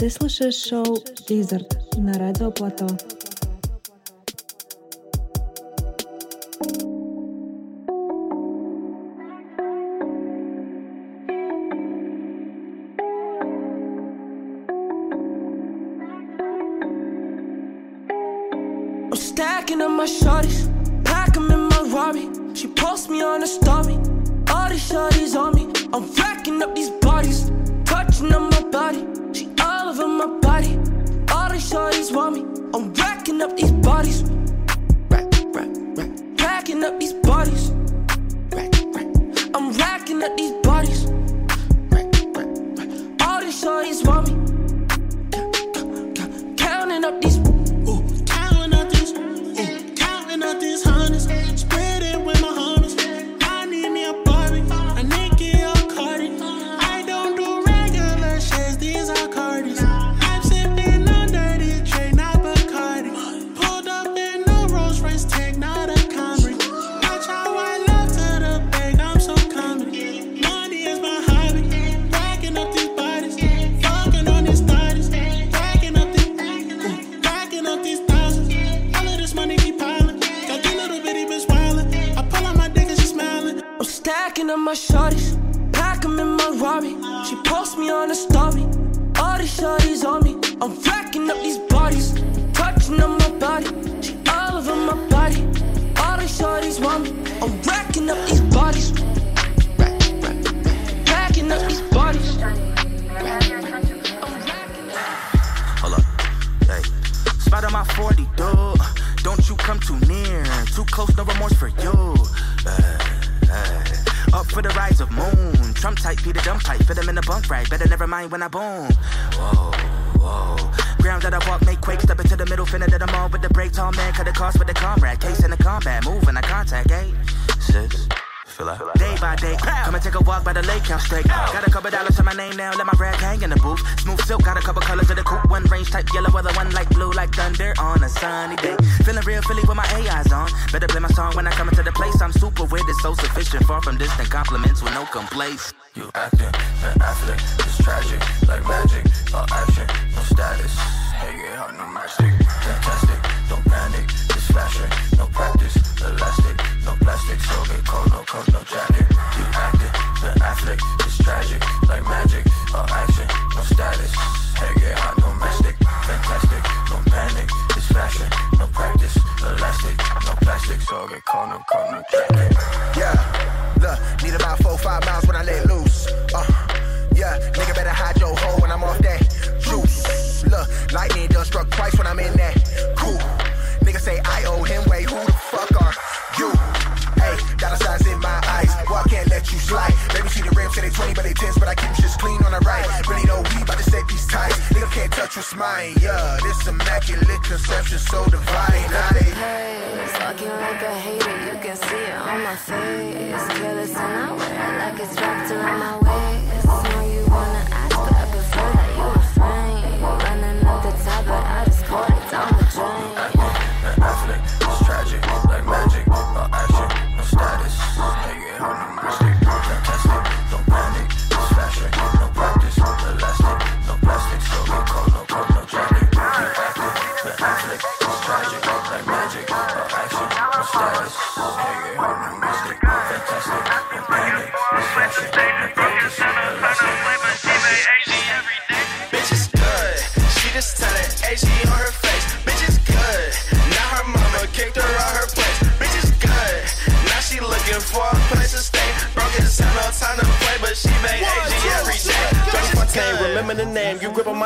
Ты слушаешь шоу «Дизерт» на Радио Плато. My shorties, pack 'em in my Rari. She posts me on a story, all these shorties on me. I'm racking up these bodies, touching on my body. She all over my body, all these shorties want me. I'm racking up these bodies, racking up these bodies. Hold up. Hey. Spot on my 40, dude. Don't you come too near. Too close, no remorse for you. Trump type, the jump tight. Fit him in the bunk right. Better never mind when I boom. Whoa, whoa. Ground that I walk, make quake. Step into the middle, finna to the mall with the brakes. Tall man, cut the cost with the comrade. Case in the combat, move in the contact, eh? Sis. Feel like Day by day, come and take a walk by the lake, count straight. Got a couple dollars to my name now, let my rag hang in the booth. Smooth silk, got a couple colors of the coupe. One range type yellow, other one like blue, like thunder on a sunny day. Feeling real Philly with my AIs on. Better play my song when I come into the place. I'm super with it, so sufficient. Far from distant compliments with no complaints. You acting, an athlete, it's tragic, like magic, all action, no status. Hey, hard, no matchstick,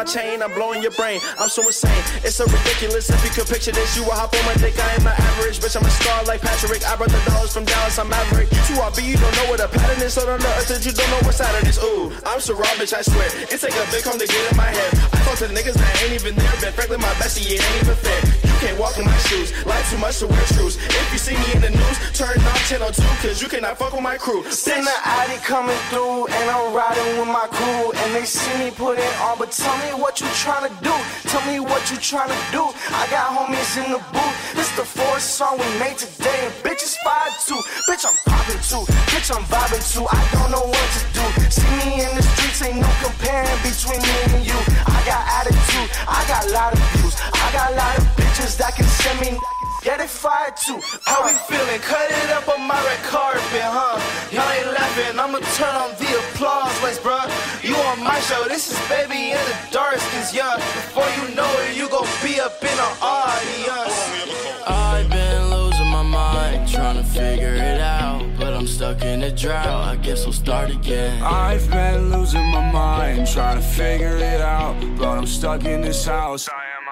chain, I'm blowing your brain. I'm so insane. It's so ridiculous. If you could picture this, you will hop on my dick. I ain't my average, bitch. I'm a star like Patrick. I brought the dollars from Dallas. I'm Maverick. You two RB, you don't know what a pattern is. So don't know that you don't know what Saturn is. Ooh, I'm so raw, bitch. I swear. It's like a big home to get in my head. I talk to niggas that ain't even there, but frankly, my bestie, it ain't even fair. You can't walk in my shoes. Life too much to wear shoes. If you see me in the news, turn off channel 2, cause you cannot fuck with my crew. Seen the Addy coming through, and I'm riding with my crew. And they see me put it on, but tell me what you tryna do. Tell me what you tryna do. I got homies in the booth. This the fourth song we made today, and bitches five too. Bitch, I'm popping too. Bitch, I'm vibing too. I don't know what to do. See me in the streets, ain't no comparing between me and you. I got attitude. I got a lot of views, I got a lot of bitches that can send me. Get it fired too. How we feeling? Cut it up on my red carpet, huh? Y'all ain't laughing. I'ma turn on the applause waves, bruh. You on my show. This is baby in the dark skins, yeah. Before you know it, you gon' be up in the audience. I've been losing my mind, trying to figure it out. But I'm stuck in a drought. I guess I'll start again. I've been losing my mind, trying to figure it out. But I'm stuck in this house. I am my only friend.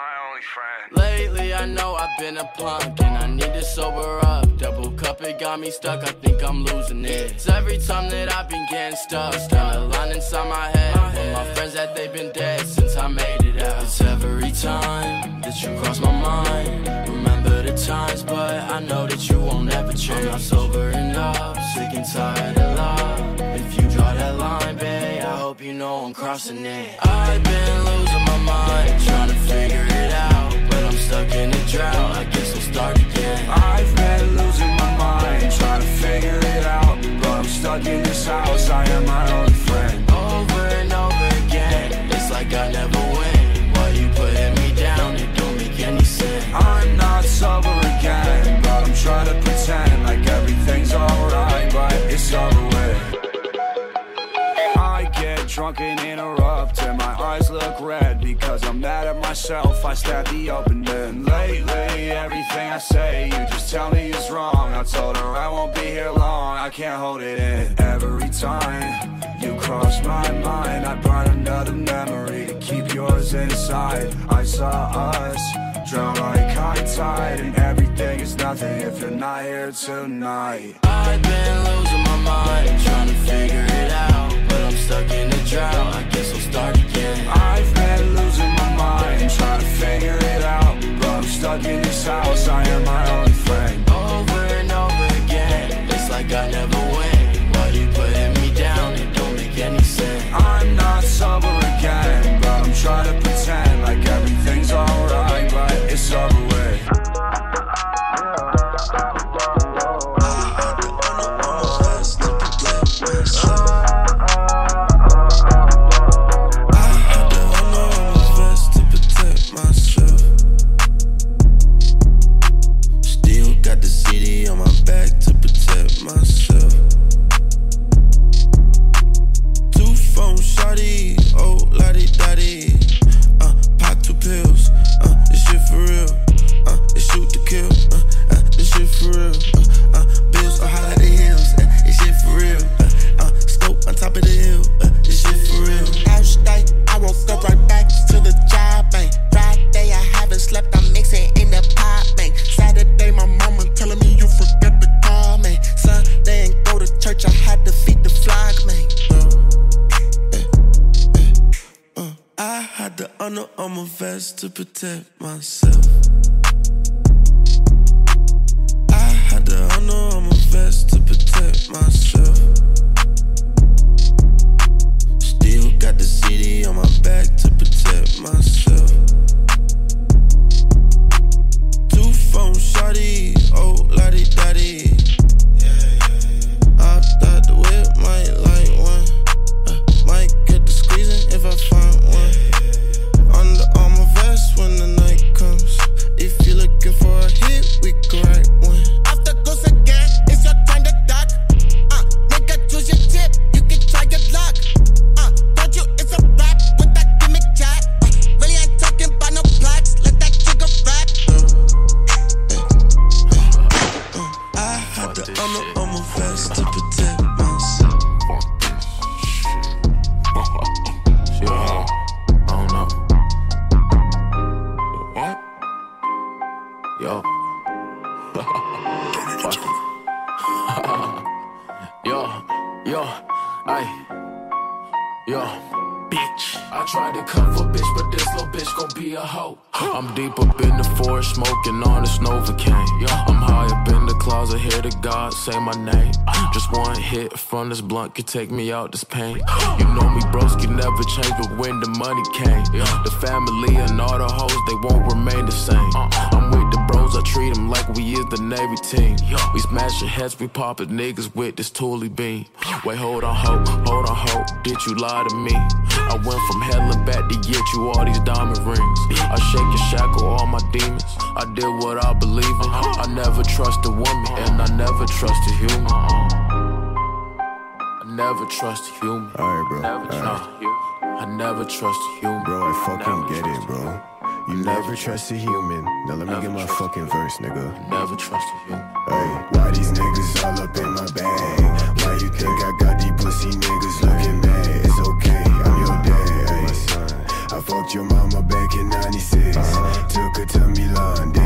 Lately, I know I've been a punk and I need to sober up. Double cup, it got me stuck. I think I'm losing it. It's every time that I've been getting stuck. Got a line inside my head. And my friends that they've been dead since I made it out. It's every time that you cross my mind. Remember the times, but I know that you won't ever change. I'm not sober enough, sick and tired of love. If you draw that line, babe, I hope you know I'm crossing it. I've been losing my mind, trying to figure it out. But I'm stuck in a drought, I guess I'll start again. I've been losing my mind, trying to figure it out. But I'm stuck in this house. I am my only friend. Over and over again, it's like I never win. Why you putting me down? It don't make any sense. I'm not sober again, but I'm trying to pretend like everything's alright, drunk and interrupt, and my eyes look red because I'm mad at myself. I stab the open end. Lately, everything I say, you just tell me is wrong. I told her I won't be here long, I can't hold it in. Every time you cross my mind, I burn another memory to keep yours inside. I saw us drown like high tide, and everything is nothing if you're not here tonight. I've been losing my mind, trying to figure it out. Stuck in a drought, I guess I'll start again. I've been losing my mind, trying to figure it out. But I'm stuck in this house, I am my only friend. Over and over again, it's like I never win. Why you putting me down? It don't make any sense. I'm not sober again, but I'm trying to on this blunt could take me out this pain. You know me, bros can never change, but when the money came, the family and all the hoes, they won't remain the same. I'm with the bros, I treat them like we is the Navy team. We smash your heads, we popping niggas with this Thule beam. Wait, hold on, hope, hold on, hope, did you lie to me? I went from hell and back to get you all these diamond rings. I shake and shackle all my demons. I did what I believe in. I never trust a woman, and I never trust a human never trust a human. Alright, bro. Never All trust right. I never trust a human. Bro, I fucking get it, bro. You never, never trust a human. Now let me get my fucking verse, nigga. Never trust a human. Hey, why these niggas all up in my bag? Why you think I got these pussy niggas looking mad? It's okay, I'm your dad. I fucked your mama back in 96. Took her to Milan.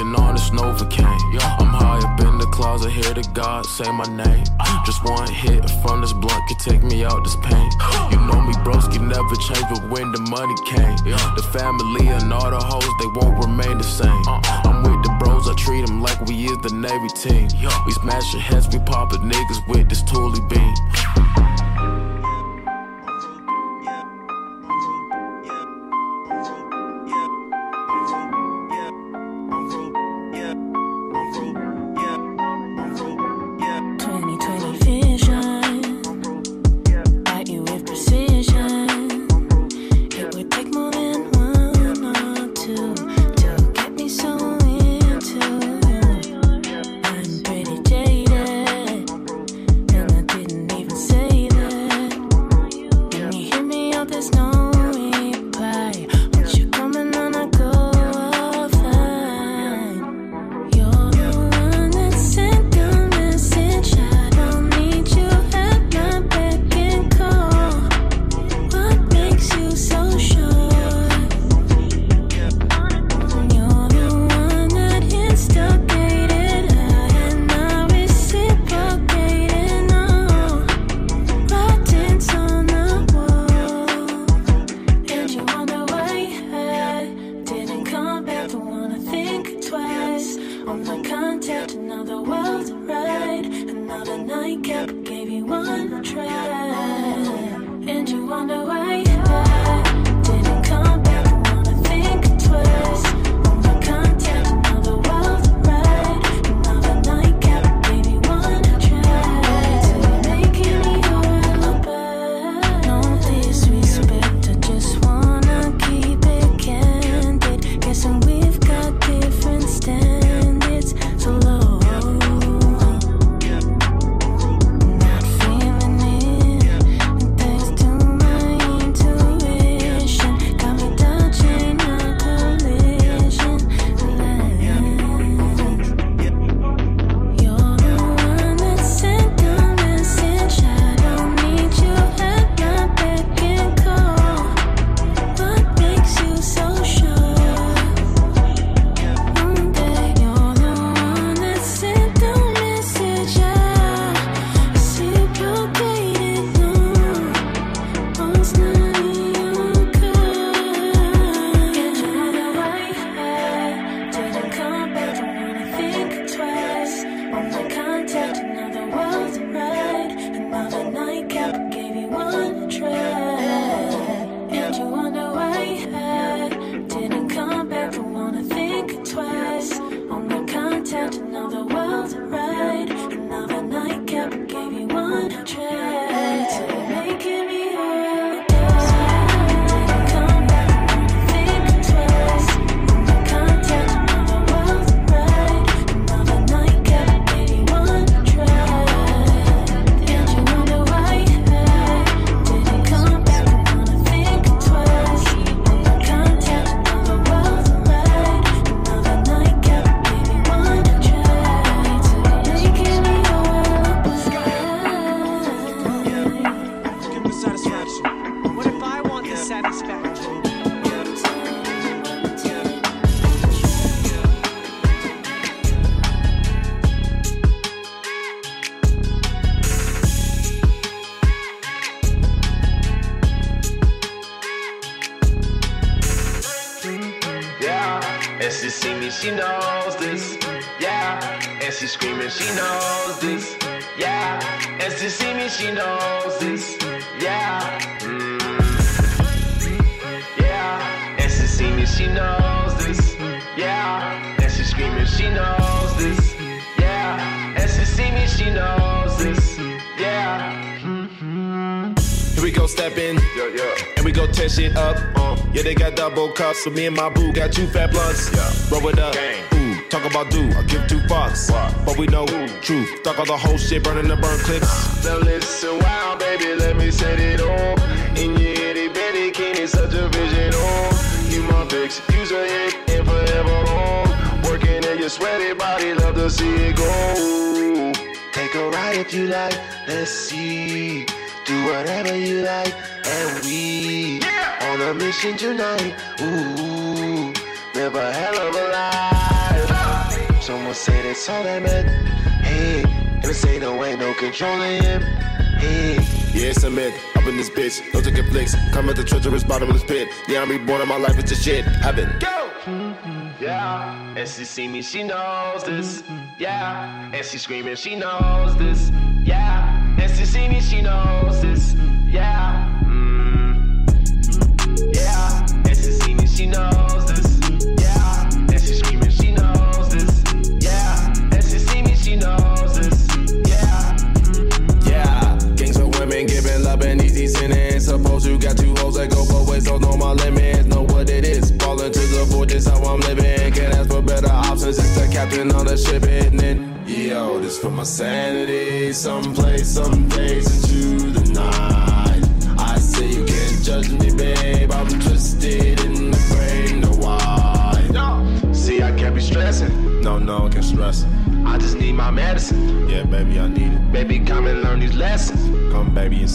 Smoking on this Novocaine. I'm high up in the closet, hear the God say my name. Just one hit from this blunt could take me out this pain. You know me, broski never change, but when the money came, the family and all the hoes, they won't remain the same. I'm with the bros, I treat them like we is the Navy team. We smash your heads, we poppin' niggas with this Thule beam. wonder why we go step in, and we go test it up. Uh, yeah, they got double cups, so me and my boo got two fat blunts. Roll it up. Ooh, talk about do, I give two fucks. But we know truth. Talk all the whole shit, burning the burn clips. Now listen, wow, baby, let me set it off. In your itty bitty bikini, such a vision, oh. You my fix, use a hit and forever on. Working in your sweaty body, love to see it go. Take a ride if you like, let's see. Do whatever you like, and we on a mission tonight. Ooh, live a hell of a life. Someone say that's all that meant. Hey, and say there ain't no controlling him. Hey. Yeah, it's a myth. Up in this bitch, no taking flicks. Come at the treacherous bottomless pit. Yeah, I'm reborn and my life is just shit. Heaven. Go! Yeah, and she see me, she knows this. Yeah, and she screaming, she knows this. Yeah, and she see me, she knows this. Yeah, mm. yeah, and me, she knows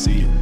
see.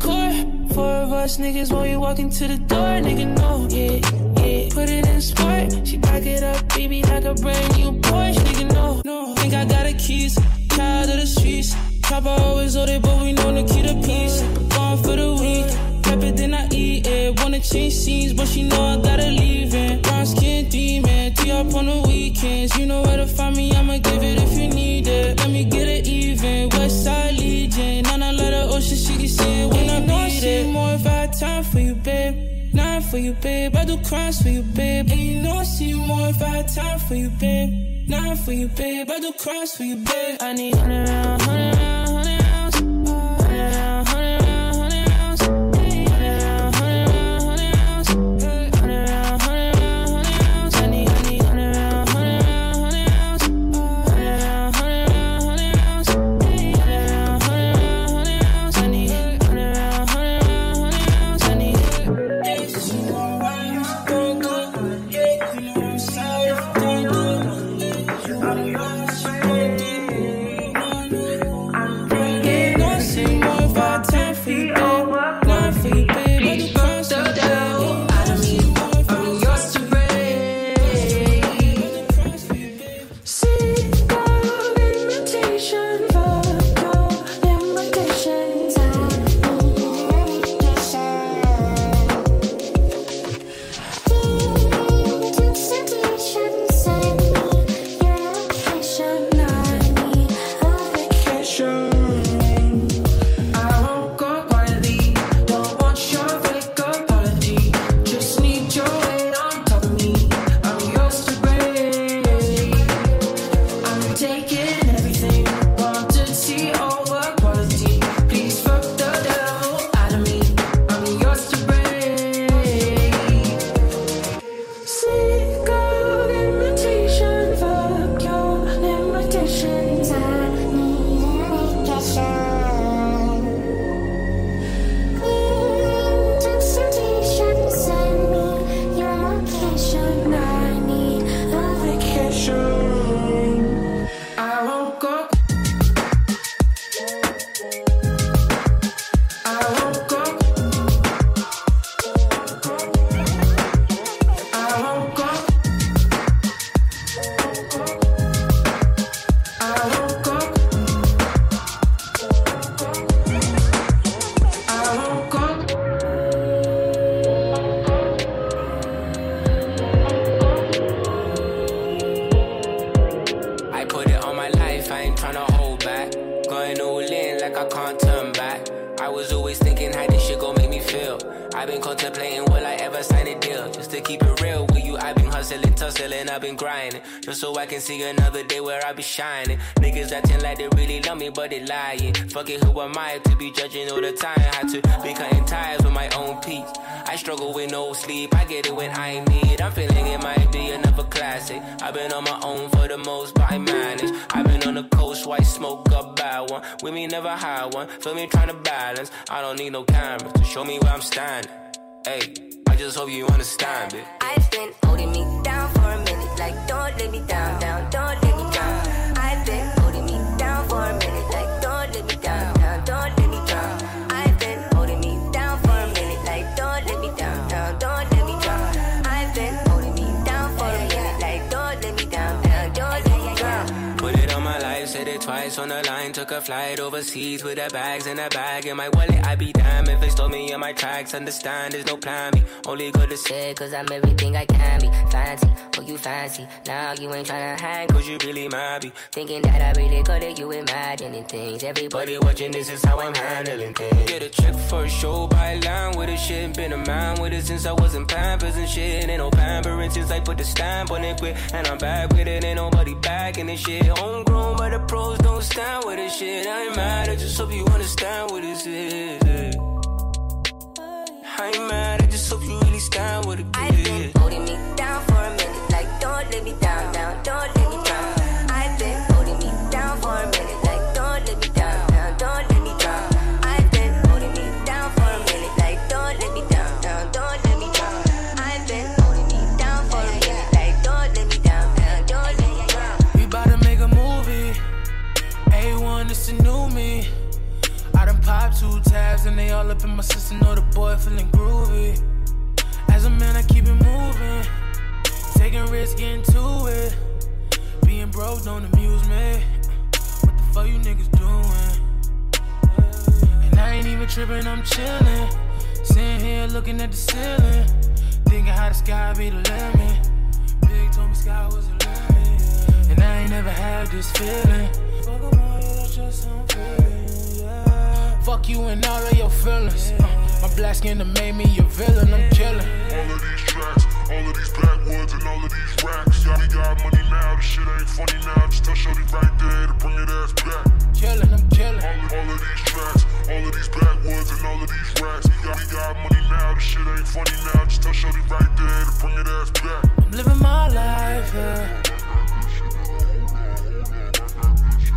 Core. Four of us niggas when we walk into the door, nigga know, yeah, yeah. Put it in sport, she back it up, baby, like a brand new Porsche, nigga know, no. Think I got the keys, child of the streets. Chopper always loaded, but we know to keep the peace. Gone for the week, pepper then I eat it. Wanna change scenes, but she know I gotta leave it. Brown skin demon, tee up on the weekends. You know where to find me, I'ma give it if you need it. Let me get it even, West Side Legion. On a lot of ocean, she it when I need it. more if I had time for you, babe. Nine for you, babe. I do crimes for you, babe. And you know I see more if I had time for you, babe. Nine for you, babe. I do crimes for you, babe. I need hundred round, hundred round, I can see another day where I be shining. Niggas acting like they really love me, but they lying. Fuck it, who am I to be judging all the time? Had to be cutting ties with my own peace. I struggle with no sleep, I get it when I need. I'm feeling it might be another classic. I've been on my own for the most, but I manage. I've been on the coast, white smoke, a bad one. With me, never hide one. Feel me trying to balance. I don't need no cameras to show me where I'm standing. Hey, I just hope you understand it. I've been holding me like don't let me down, down, don't let twice on the line. Took a flight overseas with the bags in a bag. In my wallet, I be damned if they stole me on my tracks. Understand, there's no plan B. Only good to say, cause I'm everything I can be. Fancy, oh, you fancy. Now you ain't tryna hang, cause you really might be. Thinking that I really got it, you imagining things. Everybody watching, this is how I'm handling things. Get a check for a show by line with a shit. Been a man with it since I wasn't pampers and shit. Ain't no pampering since I put the stamp on it quick. And I'm back with it, ain't nobody back in this shit. Homegrown, the pros don't stand with this shit. I ain't mad, I just hope you understand what this is. I ain't mad, I just hope you really stand with it. I've been holding me down for a minute, like don't let me down, down, don't let me Popped two tabs and they all up in my system. Know the boy feeling groovy. As a man, I keep it moving. Taking risks, getting to it. Being broke don't amuse me. What the fuck you niggas doing? And I ain't even tripping, I'm chilling. Sitting here looking at the ceiling. Thinking how the sky be the limit. Big told me sky was the limit. And I ain't never had this feeling. Fuck 'em all, that's just I'm feeling, yeah. Fuck you and all of your feelings. Uh, my black skin done made me a villain, I'm killing. All of these tracks, all of these backwoods and all of these racks. Yeah, we got money now, this shit ain't funny now. Just tell Shorty right there to bring it ass back. Killing, I'm killing. All of, all of these tracks, all of these backwoods and all of these racks. Got, we got money now, this shit ain't funny now. Just tell Shorty right there to bring it ass back. I'm living my life, yeah.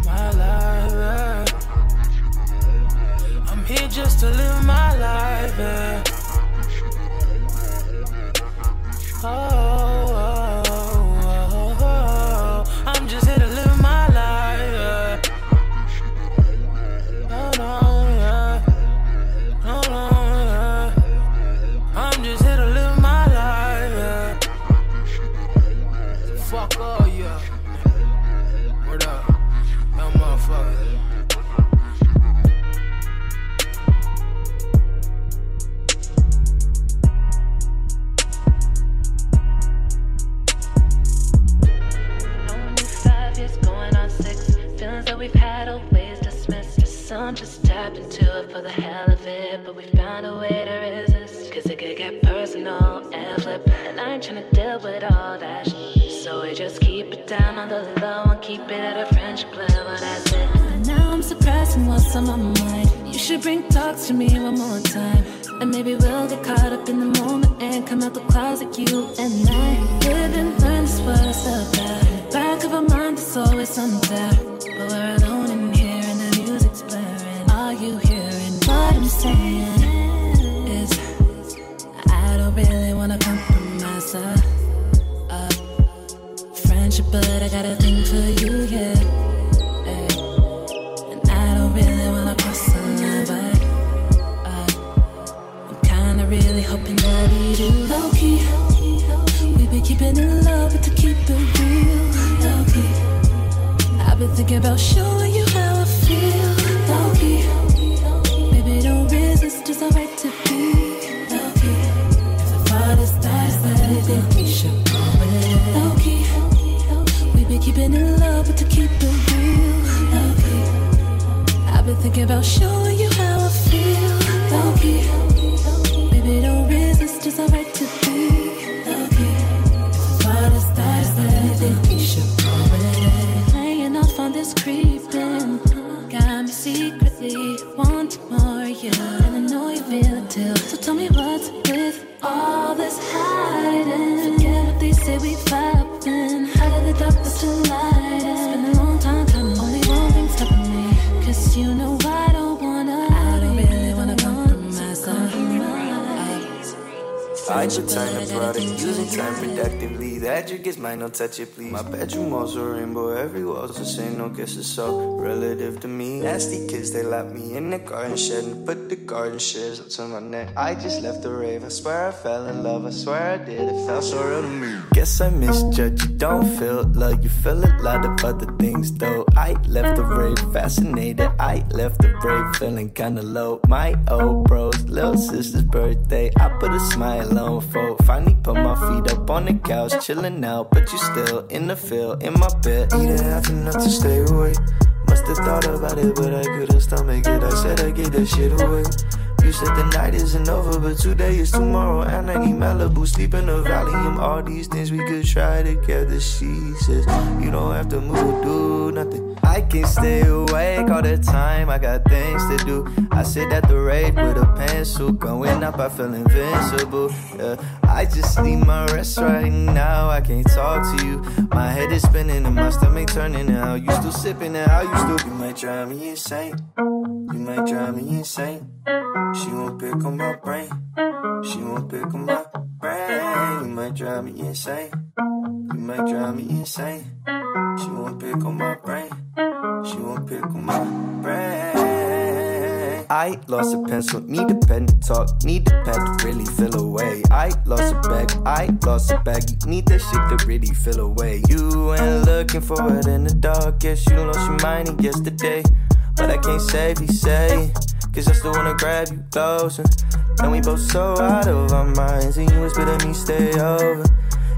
My life, yeah. Here just to live my life, yeah. Oh, just tap into it for the hell of it. But we found a way to resist. Cause it could get personal and flip. And I ain't tryna deal with all that shit. So we just keep it down on the low and keep it at a friendship level. That's it. And now I'm suppressing what's on my mind. You should bring talks to me one more time. And maybe we'll get caught up in the moment and come out the closet, you and I. Live and learn is what it's about. Back of our mind, it's always some doubt. But we're Is I don't really wanna compromise. Uh, uh, friendship, but I got a thing for you, yeah. And I don't really wanna cross line, but I'm kinda really hoping that. Low key, we been keeping but to keep it real. Low key, I've been thinking about showing you been keeping it low, but to keep it real. I've been thinking about showing you I return the product using time productively. The address might not touch it, please. My bedroom walls are rainbow, every wall's the same. No guess it's so relative to me. Nasty kids, they lap me in the garden shed and put the garden shears up to my neck. I just left the rave. I swear I fell in love. I swear I did. It felt so real to me. Guess I misjudged. You don't feel love. You feel a lot of other things though. I left the rave fascinated. I left the rave feeling kinda low. My old bros, little sister's birthday. I put a smile on for. Finally put my feet up on the couch, chilling out. But you still in the field, in my bed. Eating half enough to stay awake. Must have thought about it, but I couldn't stomach it. I said I gave that shit away. You said the night isn't over, but today is tomorrow. And I need Malibu, sleep in the Valium. All these things we could try together. She says, You don't have to move, do nothing. I can stay awake all the time. I got things to do. I sit at the rave with a pencil, going up. I feel invincible. Yeah. I just need my rest right now. I can't talk to you. My head is spinning and my stomach turning. And how you still sipping and how you still. You might drive me insane. You might drive me insane. She won't pick on my brain. She won't pick on my brain. You might drive me insane. You might drive me insane. She won't pick on my brain. She won't pick on my brain. I lost a pencil, need a pen to talk, need a pen to really feel away. I lost a bag, I lost a bag, need that shit to really feel away. You ain't looking for it in the dark, guess you lost your mind yesterday. But I can't save you, say, cause I still wanna grab you closer. And we both so out of our minds, and you whisper to me, stay over.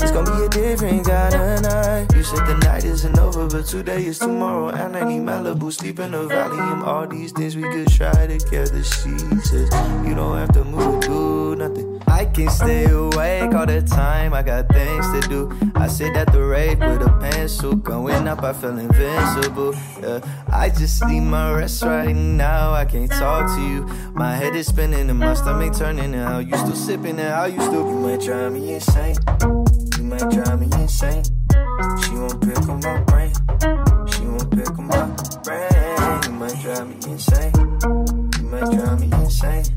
It's gonna be a different kind of night. You said the night isn't over, but today is tomorrow. And I need Malibu, sleep in the valley. And All these things we could try together. She says, You don't have to move, nothing. I can stay awake all the time. I got things to do. I sit at the rave with a pencil, going up. I feel invincible. Yeah. I just need my rest right now. I can't talk to you. My head is spinning and my stomach turning. And how you still sipping and how you still. You might drive me insane. You might drive me insane. She won't pick on my brain. She won't pick on my brain. You might drive me insane. You might drive me insane.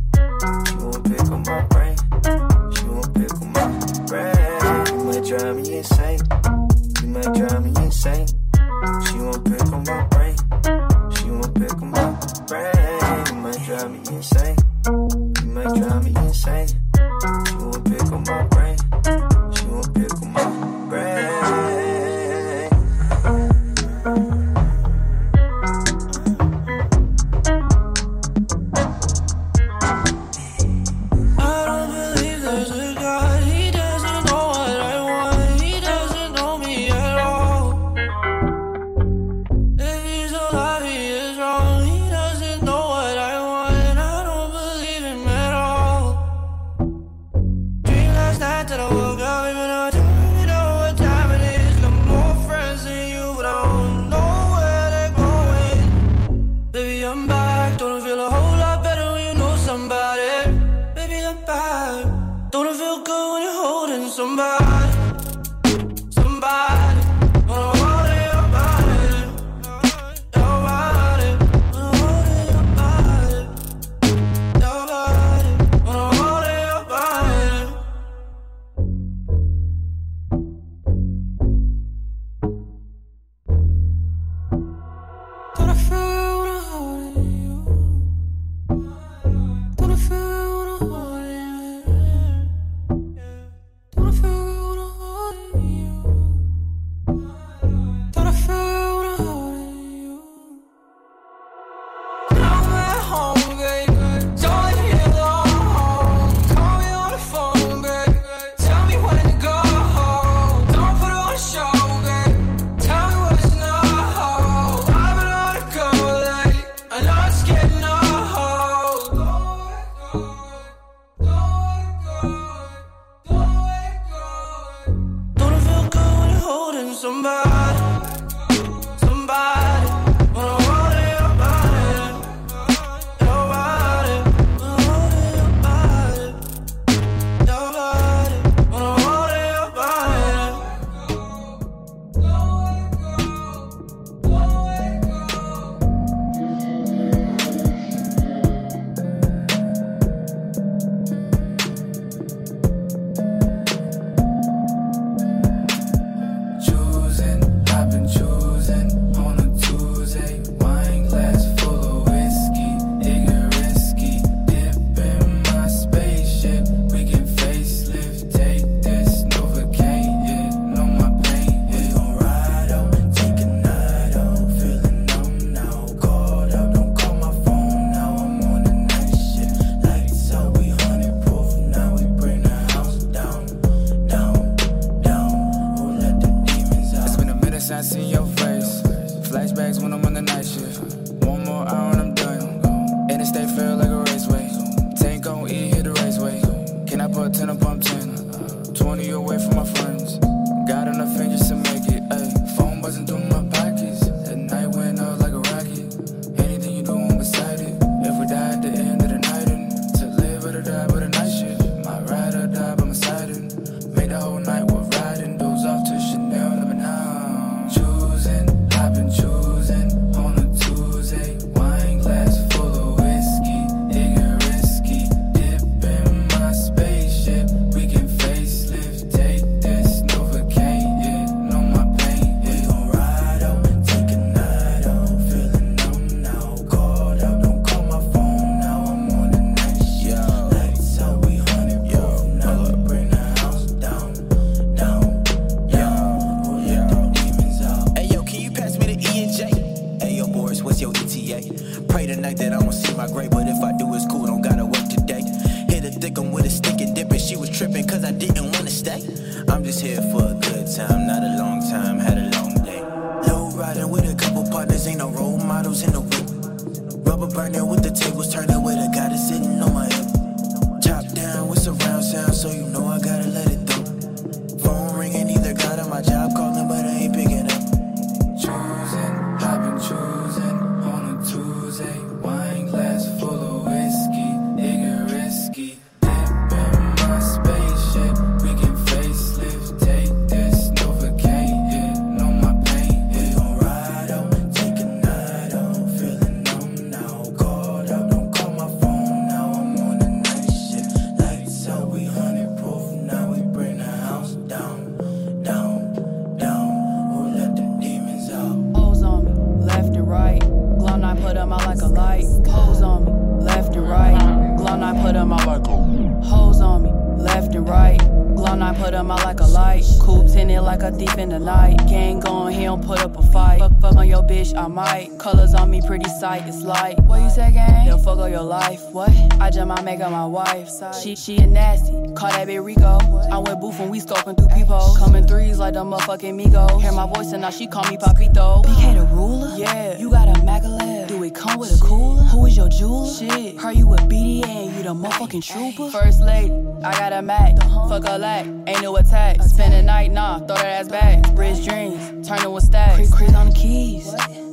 Got my wife. She she a nasty. Call that bitch Rico. I went booth when we scoping through people. Coming threes like the motherfucking Migos. Hear my voice and now she call me Papito. BK the ruler? Yeah. You got a magalab. Do it come with a cooler? Who is your jeweler? Shit. Her you a BDA and you the motherfucking trooper? First lady, I got a Mac. Fuck a lack. Ain't no attack. Spend the night, nah. Throw that ass back. Bridge dreams.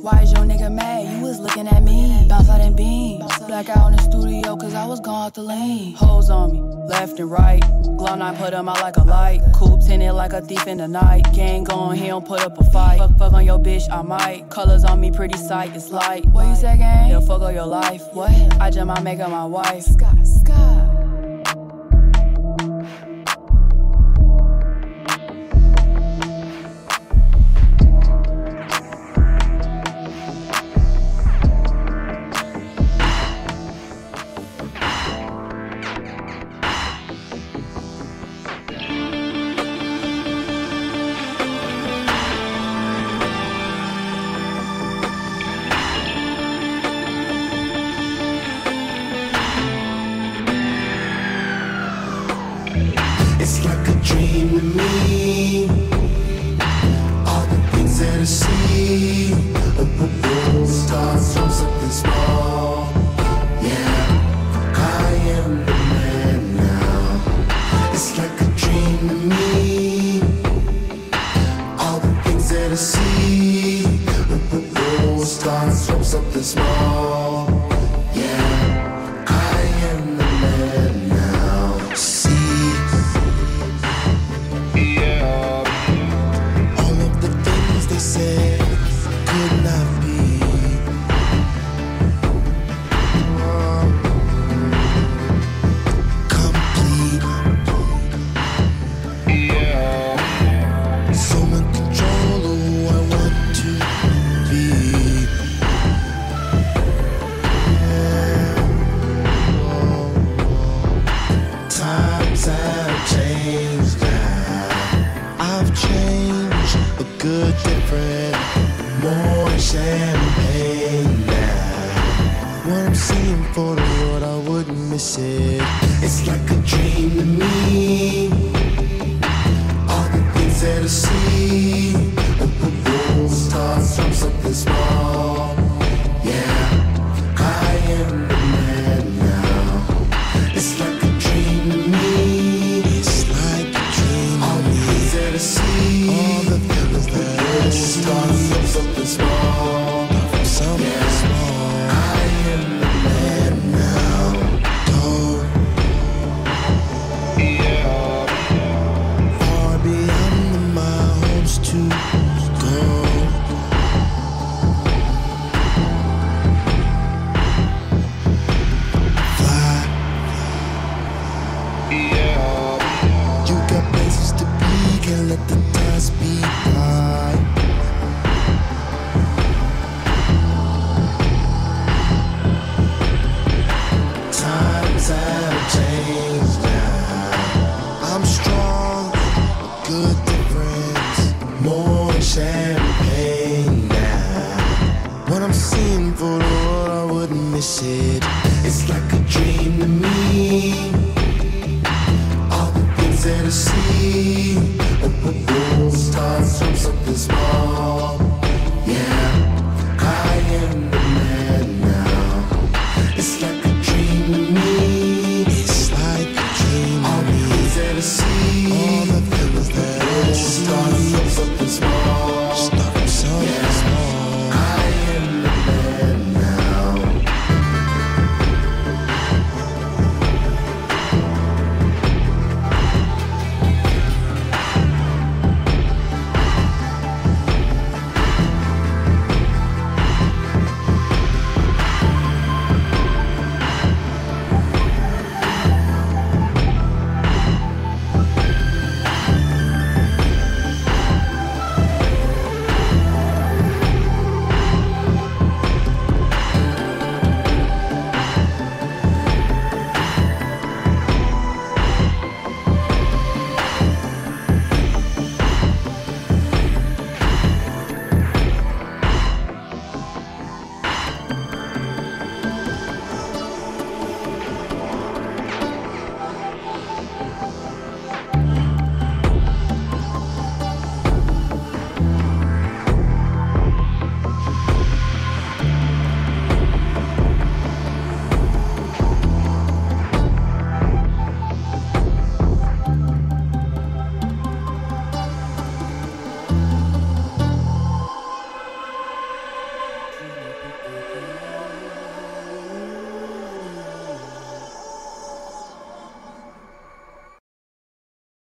Why is your nigga mad? You was looking at me. Bounce out and beam. Black out in the studio, cause I was gone off the lane. Hoes on me, left and right. Glow I put them out like a light. Coop tinted like a thief in the night. Gang gone, he don't put up a fight. Fuck, fuck on your bitch, I might. Colors on me, pretty sight, it's light. What you say, gang? They'll fuck up your life. What? I just might make her my wife. Scott, Scott. Coast time, slopes up this mall.